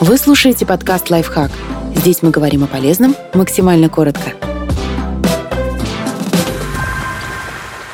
Вы слушаете подкаст «Лайфхак». Здесь мы говорим о полезном максимально коротко.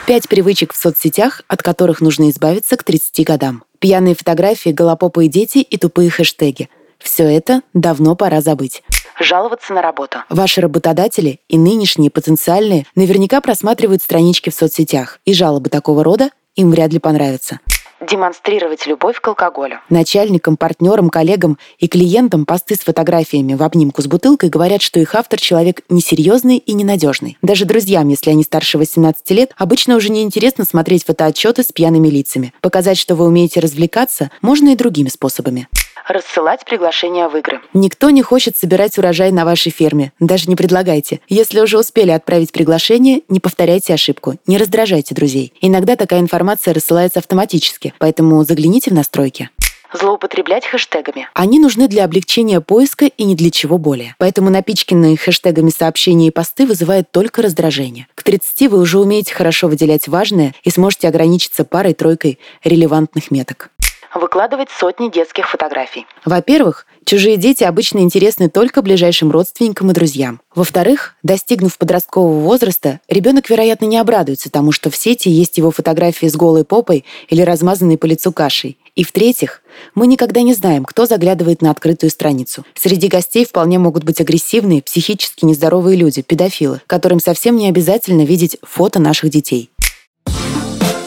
Пять привычек в соцсетях, от которых нужно избавиться к 30 годам. Пьяные фотографии, голопопые дети и тупые хэштеги. Все это давно пора забыть. Жаловаться на работу. Ваши работодатели и нынешние потенциальные наверняка просматривают странички в соцсетях, и жалобы такого рода им вряд ли понравятся демонстрировать любовь к алкоголю. Начальникам, партнерам, коллегам и клиентам посты с фотографиями в обнимку с бутылкой говорят, что их автор человек несерьезный и ненадежный. Даже друзьям, если они старше 18 лет, обычно уже неинтересно смотреть фотоотчеты с пьяными лицами. Показать, что вы умеете развлекаться, можно и другими способами рассылать приглашения в игры. Никто не хочет собирать урожай на вашей ферме. Даже не предлагайте. Если уже успели отправить приглашение, не повторяйте ошибку. Не раздражайте друзей. Иногда такая информация рассылается автоматически, поэтому загляните в настройки злоупотреблять хэштегами. Они нужны для облегчения поиска и ни для чего более. Поэтому напичканные хэштегами сообщения и посты вызывают только раздражение. К 30 вы уже умеете хорошо выделять важное и сможете ограничиться парой-тройкой релевантных меток выкладывать сотни детских фотографий. Во-первых, чужие дети обычно интересны только ближайшим родственникам и друзьям. Во-вторых, достигнув подросткового возраста, ребенок, вероятно, не обрадуется тому, что в сети есть его фотографии с голой попой или размазанной по лицу кашей. И в-третьих, мы никогда не знаем, кто заглядывает на открытую страницу. Среди гостей вполне могут быть агрессивные, психически нездоровые люди, педофилы, которым совсем не обязательно видеть фото наших детей.